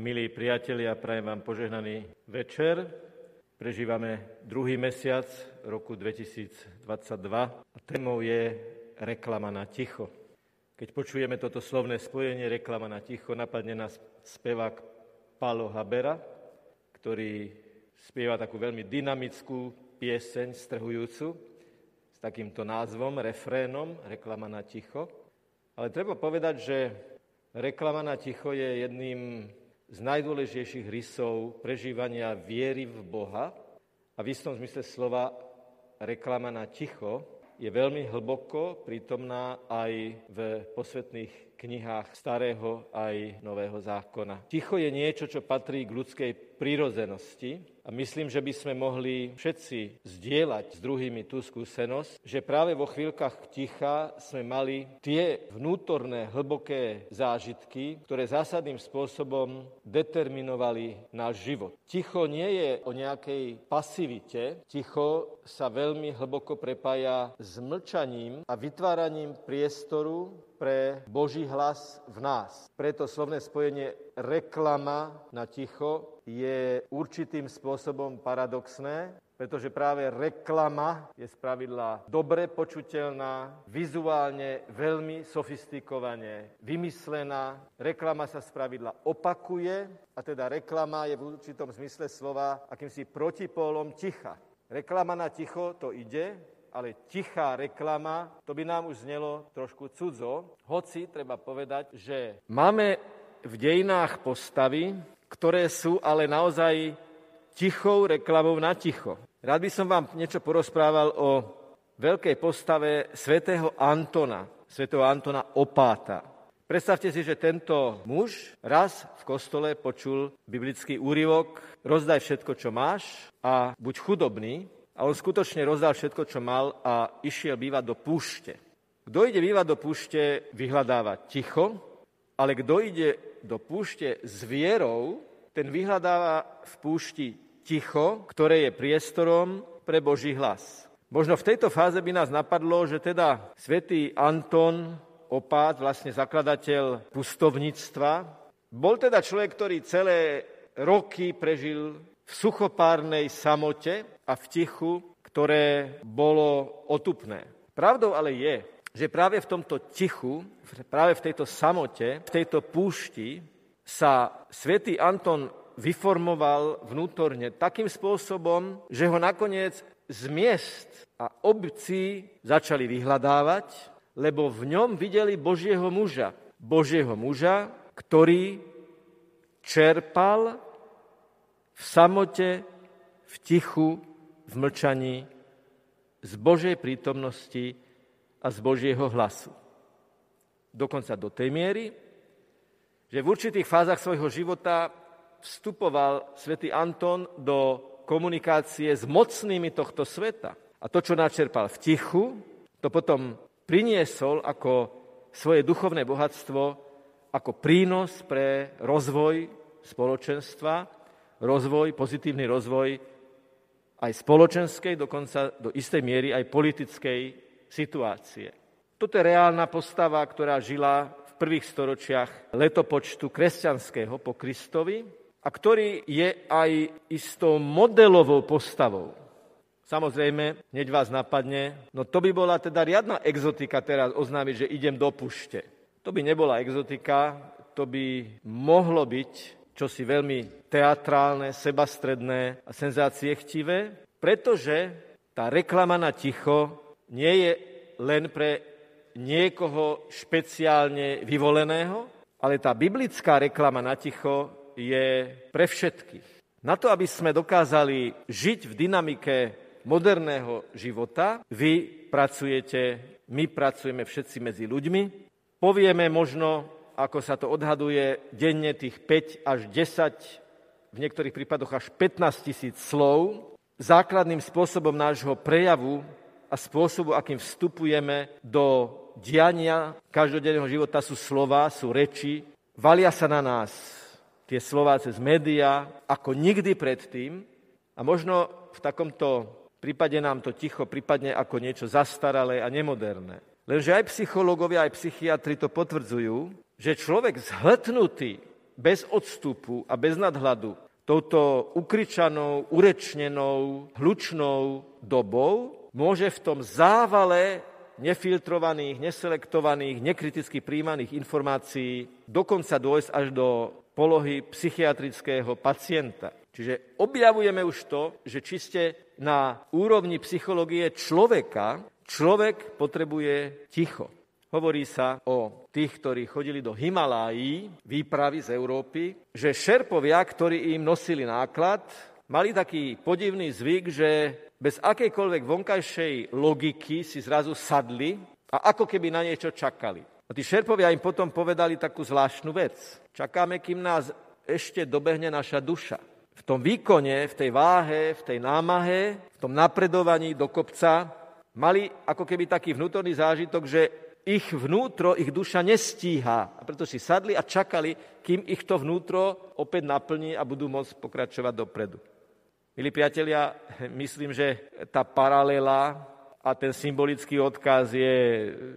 Milí priatelia, prajem vám požehnaný večer. Prežívame druhý mesiac roku 2022 a témou je reklama na ticho. Keď počujeme toto slovné spojenie reklama na ticho, napadne nás spevák Palo Habera, ktorý spieva takú veľmi dynamickú pieseň, strhujúcu, s takýmto názvom, refrénom, reklama na ticho. Ale treba povedať, že reklama na ticho je jedným z najdôležitejších rysov prežívania viery v Boha. A v istom zmysle slova reklama na ticho je veľmi hlboko prítomná aj v posvetných knihách starého aj nového zákona. Ticho je niečo, čo patrí k ľudskej prírozenosti a myslím, že by sme mohli všetci zdieľať s druhými tú skúsenosť, že práve vo chvíľkach ticha sme mali tie vnútorné, hlboké zážitky, ktoré zásadným spôsobom determinovali náš život. Ticho nie je o nejakej pasivite, ticho sa veľmi hlboko prepája s mlčaním a vytváraním priestoru pre Boží hlas v nás. Preto slovné spojenie reklama na ticho je určitým spôsobom paradoxné, pretože práve reklama je spravidla dobre počuteľná, vizuálne veľmi sofistikovane vymyslená. Reklama sa spravidla opakuje a teda reklama je v určitom zmysle slova akýmsi protipólom ticha. Reklama na ticho to ide, ale tichá reklama, to by nám už znelo trošku cudzo. Hoci treba povedať, že máme v dejinách postavy, ktoré sú ale naozaj tichou reklamou na ticho. Rád by som vám niečo porozprával o veľkej postave svätého Antona, svätého Antona Opáta. Predstavte si, že tento muž raz v kostole počul biblický úryvok rozdaj všetko, čo máš a buď chudobný. A on skutočne rozdal všetko, čo mal a išiel bývať do púšte. Kto ide bývať do púšte, vyhľadáva ticho, ale kto ide do púšte s vierou, ten vyhľadáva v púšti ticho, ktoré je priestorom pre Boží hlas. Možno v tejto fáze by nás napadlo, že teda svätý Anton Opát, vlastne zakladateľ pustovníctva, bol teda človek, ktorý celé roky prežil v suchopárnej samote a v tichu, ktoré bolo otupné. Pravdou ale je, že práve v tomto tichu, práve v tejto samote, v tejto púšti sa svätý Anton vyformoval vnútorne takým spôsobom, že ho nakoniec z miest a obcí začali vyhľadávať, lebo v ňom videli Božieho muža. Božieho muža, ktorý čerpal v samote, v tichu, v mlčaní z Božej prítomnosti a z Božieho hlasu. Dokonca do tej miery, že v určitých fázach svojho života vstupoval svätý Anton do komunikácie s mocnými tohto sveta. A to, čo načerpal v tichu, to potom priniesol ako svoje duchovné bohatstvo, ako prínos pre rozvoj spoločenstva, rozvoj, pozitívny rozvoj aj spoločenskej, dokonca do istej miery aj politickej situácie. Toto je reálna postava, ktorá žila v prvých storočiach letopočtu kresťanského po Kristovi a ktorý je aj istou modelovou postavou. Samozrejme, hneď vás napadne, no to by bola teda riadna exotika teraz oznámiť, že idem do pušte. To by nebola exotika, to by mohlo byť čosi veľmi teatrálne, sebastredné a senzáciechtivé, pretože tá reklama na ticho nie je len pre niekoho špeciálne vyvoleného, ale tá biblická reklama na ticho je pre všetkých. Na to, aby sme dokázali žiť v dynamike moderného života, vy pracujete, my pracujeme všetci medzi ľuďmi, povieme možno, ako sa to odhaduje, denne tých 5 až 10, v niektorých prípadoch až 15 tisíc slov. Základným spôsobom nášho prejavu a spôsobu, akým vstupujeme do diania každodenného života sú slova, sú reči, valia sa na nás tie slova cez médiá ako nikdy predtým a možno v takomto prípade nám to ticho prípadne ako niečo zastaralé a nemoderné. Lenže aj psychológovia, aj psychiatri to potvrdzujú, že človek zhltnutý bez odstupu a bez nadhľadu touto ukričanou, urečnenou, hlučnou dobou, môže v tom závale nefiltrovaných, neselektovaných, nekriticky príjmaných informácií dokonca dôjsť až do polohy psychiatrického pacienta. Čiže objavujeme už to, že čiste na úrovni psychológie človeka človek potrebuje ticho. Hovorí sa o tých, ktorí chodili do Himalájí, výpravy z Európy, že šerpovia, ktorí im nosili náklad, mali taký podivný zvyk, že bez akejkoľvek vonkajšej logiky si zrazu sadli a ako keby na niečo čakali. A tí šerpovia im potom povedali takú zvláštnu vec. Čakáme, kým nás ešte dobehne naša duša. V tom výkone, v tej váhe, v tej námahe, v tom napredovaní do kopca mali ako keby taký vnútorný zážitok, že ich vnútro, ich duša nestíha. A preto si sadli a čakali, kým ich to vnútro opäť naplní a budú môcť pokračovať dopredu. Milí priatelia, myslím, že tá paralela a ten symbolický odkaz je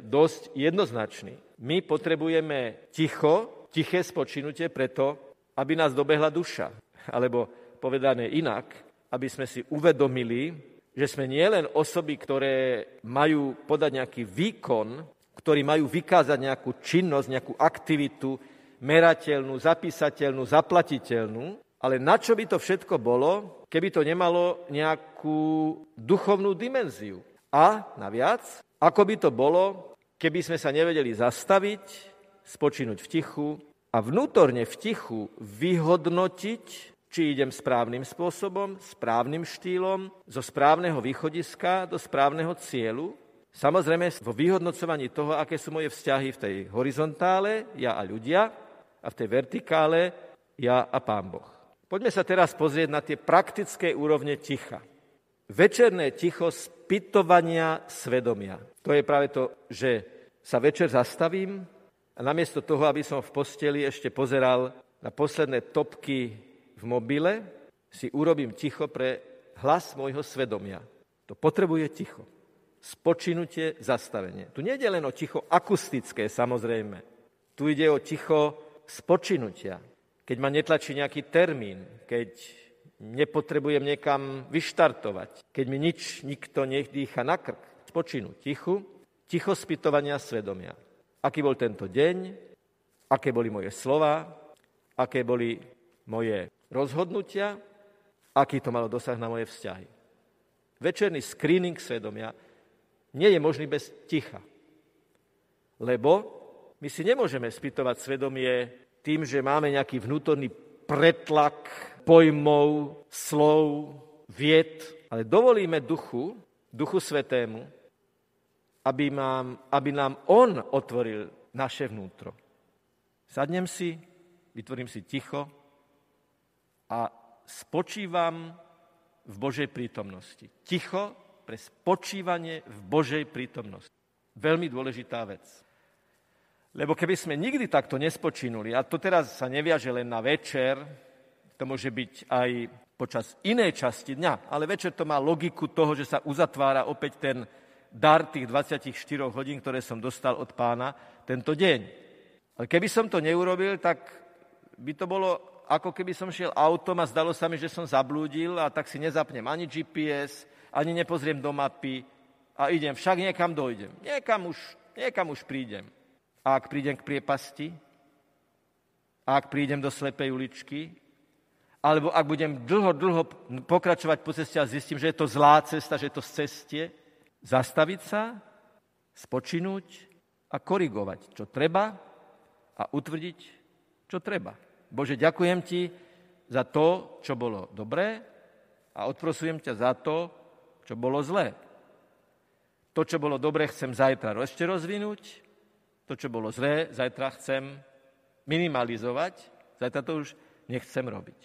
dosť jednoznačný. My potrebujeme ticho, tiché spočinutie preto, aby nás dobehla duša. Alebo povedané inak, aby sme si uvedomili, že sme nielen osoby, ktoré majú podať nejaký výkon, ktorí majú vykázať nejakú činnosť, nejakú aktivitu, merateľnú, zapísateľnú, zaplatiteľnú, ale na čo by to všetko bolo, keby to nemalo nejakú duchovnú dimenziu? A naviac, ako by to bolo, keby sme sa nevedeli zastaviť, spočinúť v tichu a vnútorne v tichu vyhodnotiť, či idem správnym spôsobom, správnym štýlom, zo správneho východiska do správneho cieľu. Samozrejme vo vyhodnocovaní toho, aké sú moje vzťahy v tej horizontále, ja a ľudia, a v tej vertikále, ja a Pán Boh. Poďme sa teraz pozrieť na tie praktické úrovne ticha. Večerné ticho spytovania svedomia. To je práve to, že sa večer zastavím a namiesto toho, aby som v posteli ešte pozeral na posledné topky v mobile, si urobím ticho pre hlas môjho svedomia. To potrebuje ticho. Spočinutie, zastavenie. Tu nie je len o ticho akustické, samozrejme. Tu ide o ticho spočinutia, keď ma netlačí nejaký termín, keď nepotrebujem niekam vyštartovať, keď mi nič, nikto nedýcha na krk, spočinu tichu, ticho spytovania svedomia. Aký bol tento deň, aké boli moje slova, aké boli moje rozhodnutia, aký to malo dosah na moje vzťahy. Večerný screening svedomia nie je možný bez ticha. Lebo my si nemôžeme spýtovať svedomie tým, že máme nejaký vnútorný pretlak pojmov, slov, vied, ale dovolíme duchu, duchu svetému, aby, mám, aby nám on otvoril naše vnútro. Sadnem si, vytvorím si ticho a spočívam v Božej prítomnosti. Ticho pre spočívanie v Božej prítomnosti. Veľmi dôležitá vec. Lebo keby sme nikdy takto nespočinuli, a to teraz sa neviaže len na večer, to môže byť aj počas inej časti dňa, ale večer to má logiku toho, že sa uzatvára opäť ten dar tých 24 hodín, ktoré som dostal od pána tento deň. Ale keby som to neurobil, tak by to bolo ako keby som šiel autom a zdalo sa mi, že som zablúdil a tak si nezapnem ani GPS, ani nepozriem do mapy a idem, však niekam dojdem. Niekam už, niekam už prídem. A ak prídem k priepasti, a ak prídem do slepej uličky, alebo ak budem dlho, dlho pokračovať po ceste a zistím, že je to zlá cesta, že je to z cestie, zastaviť sa, spočinúť a korigovať, čo treba a utvrdiť, čo treba. Bože, ďakujem Ti za to, čo bolo dobré a odprosujem ťa za to, čo bolo zlé. To, čo bolo dobré, chcem zajtra ešte rozvinúť, to, čo bolo zlé, zajtra chcem minimalizovať, zajtra to už nechcem robiť.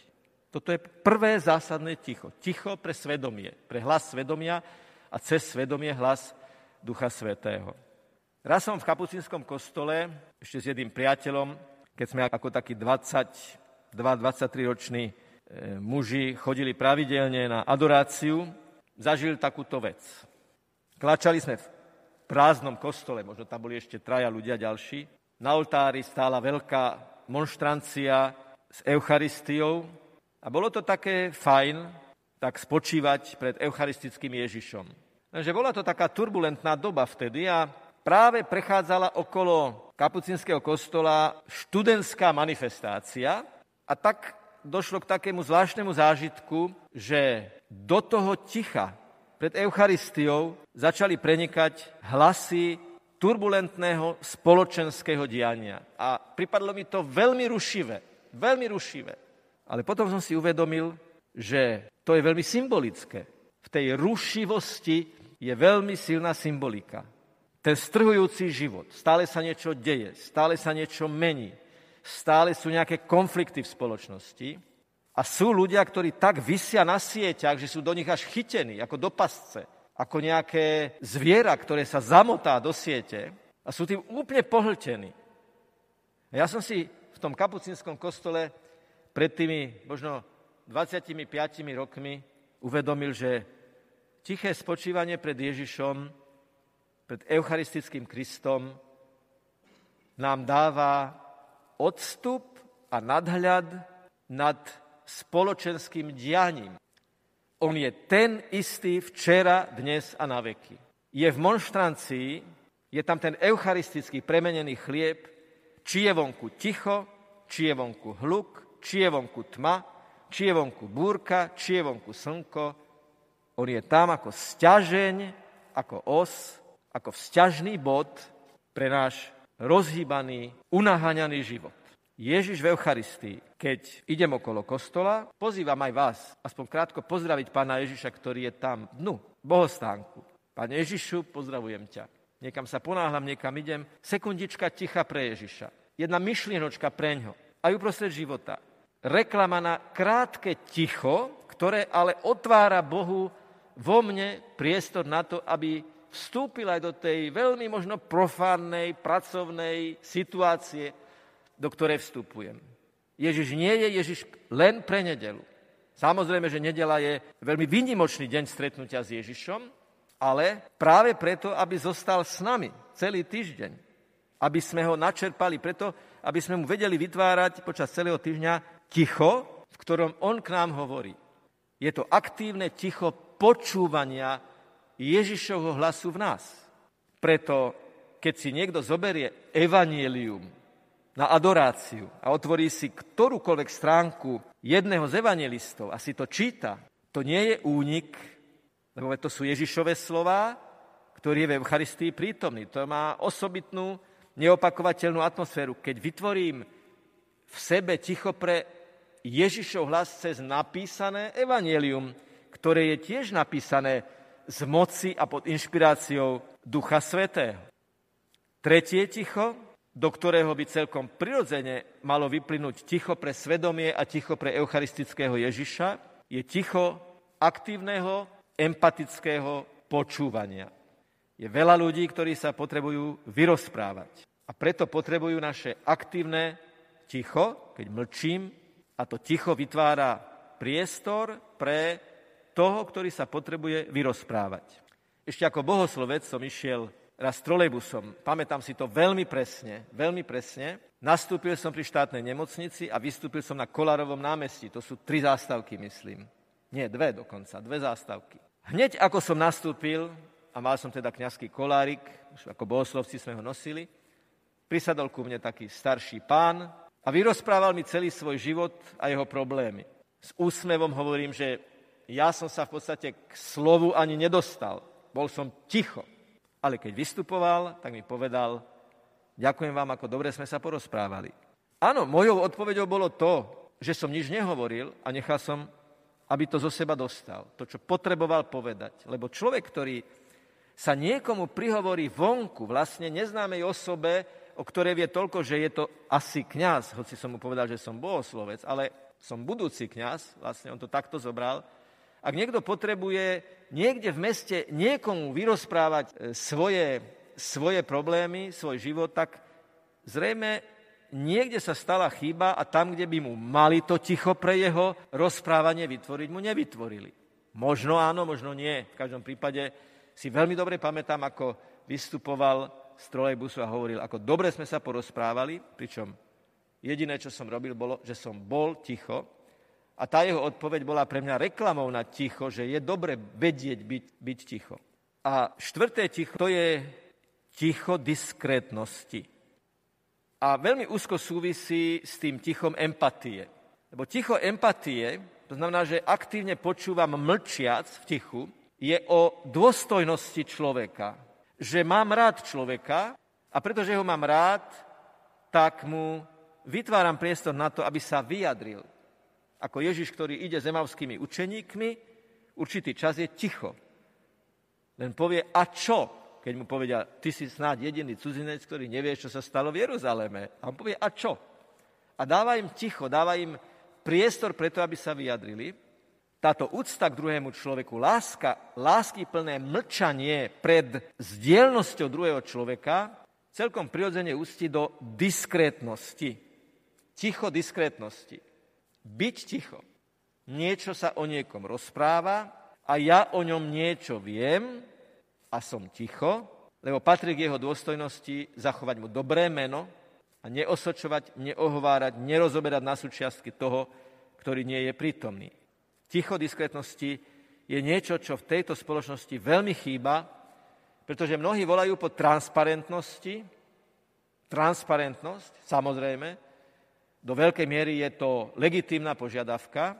Toto je prvé zásadné ticho. Ticho pre svedomie, pre hlas svedomia a cez svedomie hlas Ducha Svetého. Raz som v kapucínskom kostole ešte s jedným priateľom, keď sme ako takí 22-23 roční e, muži chodili pravidelne na adoráciu, zažili takúto vec. Klačali sme v prázdnom kostole, možno tam boli ešte traja ľudia ďalší. Na oltári stála veľká monštrancia s Eucharistiou a bolo to také fajn, tak spočívať pred Eucharistickým Ježišom. Lenže bola to taká turbulentná doba vtedy a práve prechádzala okolo kapucinského kostola študentská manifestácia a tak došlo k takému zvláštnemu zážitku, že do toho ticha pred Eucharistiou začali prenikať hlasy turbulentného spoločenského diania. A pripadlo mi to veľmi rušivé, veľmi rušivé. Ale potom som si uvedomil, že to je veľmi symbolické. V tej rušivosti je veľmi silná symbolika. Ten strhujúci život, stále sa niečo deje, stále sa niečo mení, stále sú nejaké konflikty v spoločnosti a sú ľudia, ktorí tak vysia na sieťach, že sú do nich až chytení, ako do pasce, ako nejaké zviera, ktoré sa zamotá do siete a sú tým úplne pohltení. A ja som si v tom kapucínskom kostole pred tými možno 25 rokmi uvedomil, že tiché spočívanie pred Ježišom, pred Eucharistickým Kristom nám dáva odstup a nadhľad nad spoločenským dianím. On je ten istý včera, dnes a na veky. Je v monštrancii, je tam ten eucharistický premenený chlieb, či je vonku ticho, či je vonku hluk, či je vonku tma, či je vonku búrka, či je vonku slnko. On je tam ako stiažeň, ako os, ako vzťažný bod pre náš rozhýbaný, unaháňaný život. Ježiš v Eucharistii, keď idem okolo kostola, pozývam aj vás, aspoň krátko pozdraviť pána Ježiša, ktorý je tam dnu, bohostánku. Pane Ježišu, pozdravujem ťa. Niekam sa ponáhľam, niekam idem. Sekundička ticha pre Ježiša. Jedna myšlienočka pre ňo. Aj uprostred života reklama na krátke ticho, ktoré ale otvára Bohu vo mne priestor na to, aby vstúpil aj do tej veľmi možno profánnej, pracovnej situácie, do ktorej vstupujem. Ježiš nie je Ježiš len pre nedelu. Samozrejme, že nedela je veľmi výnimočný deň stretnutia s Ježišom, ale práve preto, aby zostal s nami celý týždeň. Aby sme ho načerpali, preto, aby sme mu vedeli vytvárať počas celého týždňa ticho, v ktorom on k nám hovorí. Je to aktívne ticho počúvania Ježišovho hlasu v nás. Preto, keď si niekto zoberie evanielium na adoráciu a otvorí si ktorúkoľvek stránku jedného z evangelistov a si to číta, to nie je únik, lebo to sú Ježišové slova, ktorý je v Eucharistii prítomný. To má osobitnú, neopakovateľnú atmosféru. Keď vytvorím v sebe ticho pre Ježišov hlas cez napísané evanielium, ktoré je tiež napísané z moci a pod inšpiráciou Ducha Svetého. Tretie ticho, do ktorého by celkom prirodzene malo vyplynúť ticho pre svedomie a ticho pre eucharistického Ježiša, je ticho aktívneho, empatického počúvania. Je veľa ľudí, ktorí sa potrebujú vyrozprávať. A preto potrebujú naše aktívne ticho, keď mlčím, a to ticho vytvára priestor pre toho, ktorý sa potrebuje vyrozprávať. Ešte ako bohoslovec som išiel raz trolejbusom. Pamätám si to veľmi presne, veľmi presne. Nastúpil som pri štátnej nemocnici a vystúpil som na Kolárovom námestí. To sú tri zástavky, myslím. Nie, dve dokonca, dve zástavky. Hneď ako som nastúpil, a mal som teda kňazský kolárik, už ako bohoslovci sme ho nosili, prisadol ku mne taký starší pán, a vyrozprával mi celý svoj život a jeho problémy. S úsmevom hovorím, že ja som sa v podstate k slovu ani nedostal. Bol som ticho. Ale keď vystupoval, tak mi povedal, ďakujem vám, ako dobre sme sa porozprávali. Áno, mojou odpovedou bolo to, že som nič nehovoril a nechal som, aby to zo seba dostal. To, čo potreboval povedať. Lebo človek, ktorý sa niekomu prihovorí vonku, vlastne neznámej osobe, o ktorej vie toľko, že je to asi kňaz, hoci som mu povedal, že som bohoslovec, ale som budúci kňaz, vlastne on to takto zobral. Ak niekto potrebuje niekde v meste niekomu vyrozprávať e, svoje, svoje problémy, svoj život, tak zrejme niekde sa stala chyba a tam, kde by mu mali to ticho pre jeho rozprávanie vytvoriť, mu nevytvorili. Možno áno, možno nie. V každom prípade si veľmi dobre pamätám, ako vystupoval z trolejbusu a hovoril, ako dobre sme sa porozprávali, pričom Jediné, čo som robil, bolo, že som bol ticho. A tá jeho odpoveď bola pre mňa reklamou na ticho, že je dobre vedieť byť, byť ticho. A štvrté ticho, to je ticho diskrétnosti. A veľmi úzko súvisí s tým tichom empatie. Lebo ticho empatie, to znamená, že aktívne počúvam mlčiac v tichu, je o dôstojnosti človeka. Že mám rád človeka a pretože ho mám rád, tak mu vytváram priestor na to, aby sa vyjadril. Ako Ježiš, ktorý ide s emavskými učeníkmi, určitý čas je ticho. Len povie, a čo? keď mu povedia, ty si snáď jediný cudzinec, ktorý nevie, čo sa stalo v Jeruzaleme. A on povie, a čo? A dáva im ticho, dáva im priestor preto, aby sa vyjadrili. Táto úcta k druhému človeku, láska, lásky plné mlčanie pred zdielnosťou druhého človeka celkom prirodzene ústi do diskrétnosti. Ticho diskrétnosti. Byť ticho. Niečo sa o niekom rozpráva a ja o ňom niečo viem, a som ticho, lebo patrí k jeho dôstojnosti zachovať mu dobré meno a neosočovať, neohovárať, nerozoberať na súčiastky toho, ktorý nie je prítomný. Ticho diskrétnosti je niečo, čo v tejto spoločnosti veľmi chýba, pretože mnohí volajú po transparentnosti. Transparentnosť, samozrejme, do veľkej miery je to legitímna požiadavka,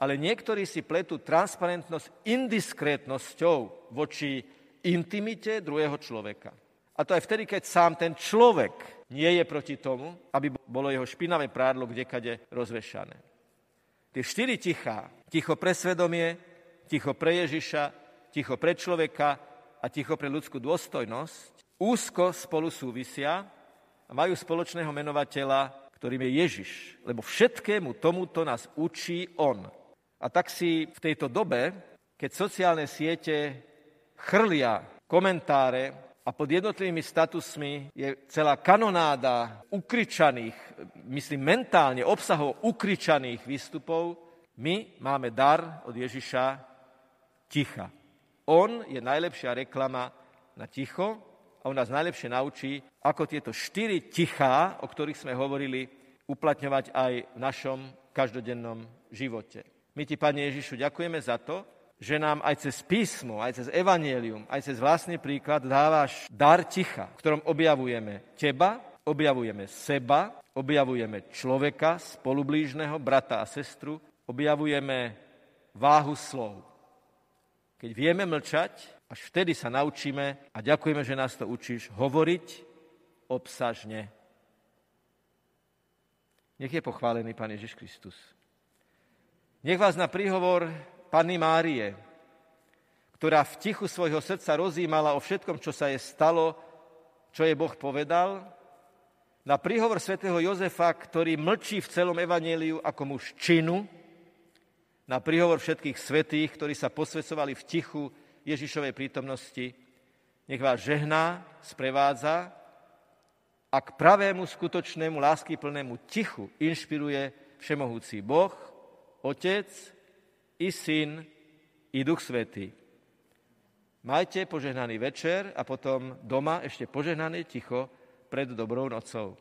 ale niektorí si pletú transparentnosť indiskrétnosťou voči intimite druhého človeka. A to aj vtedy, keď sám ten človek nie je proti tomu, aby bolo jeho špinavé prádlo kdekade rozvešané. Tie štyri tichá, ticho pre svedomie, ticho pre Ježiša, ticho pre človeka a ticho pre ľudskú dôstojnosť, úzko spolu súvisia a majú spoločného menovateľa, ktorým je Ježiš. Lebo všetkému tomuto nás učí On. A tak si v tejto dobe, keď sociálne siete chrlia komentáre a pod jednotlivými statusmi je celá kanonáda ukričaných, myslím mentálne, obsahov ukričaných výstupov, my máme dar od Ježiša ticha. On je najlepšia reklama na ticho a on nás najlepšie naučí, ako tieto štyri tichá, o ktorých sme hovorili, uplatňovať aj v našom každodennom živote. My ti, Pane Ježišu, ďakujeme za to, že nám aj cez písmo, aj cez evanielium, aj cez vlastný príklad dávaš dar ticha, v ktorom objavujeme teba, objavujeme seba, objavujeme človeka, spolublížneho, brata a sestru, objavujeme váhu slov. Keď vieme mlčať, až vtedy sa naučíme a ďakujeme, že nás to učíš hovoriť obsažne. Nech je pochválený Pán Ježiš Kristus. Nech vás na príhovor Panny Márie, ktorá v tichu svojho srdca rozímala o všetkom, čo sa jej stalo, čo jej Boh povedal, na príhovor svätého Jozefa, ktorý mlčí v celom evaneliu ako muž činu, na príhovor všetkých svetých, ktorí sa posvedcovali v tichu Ježišovej prítomnosti, nech vás žehná, sprevádza a k pravému, skutočnému, láskyplnému tichu inšpiruje všemohúci Boh, Otec i Syn, i Duch Svetý. Majte požehnaný večer a potom doma ešte požehnané ticho pred dobrou nocou.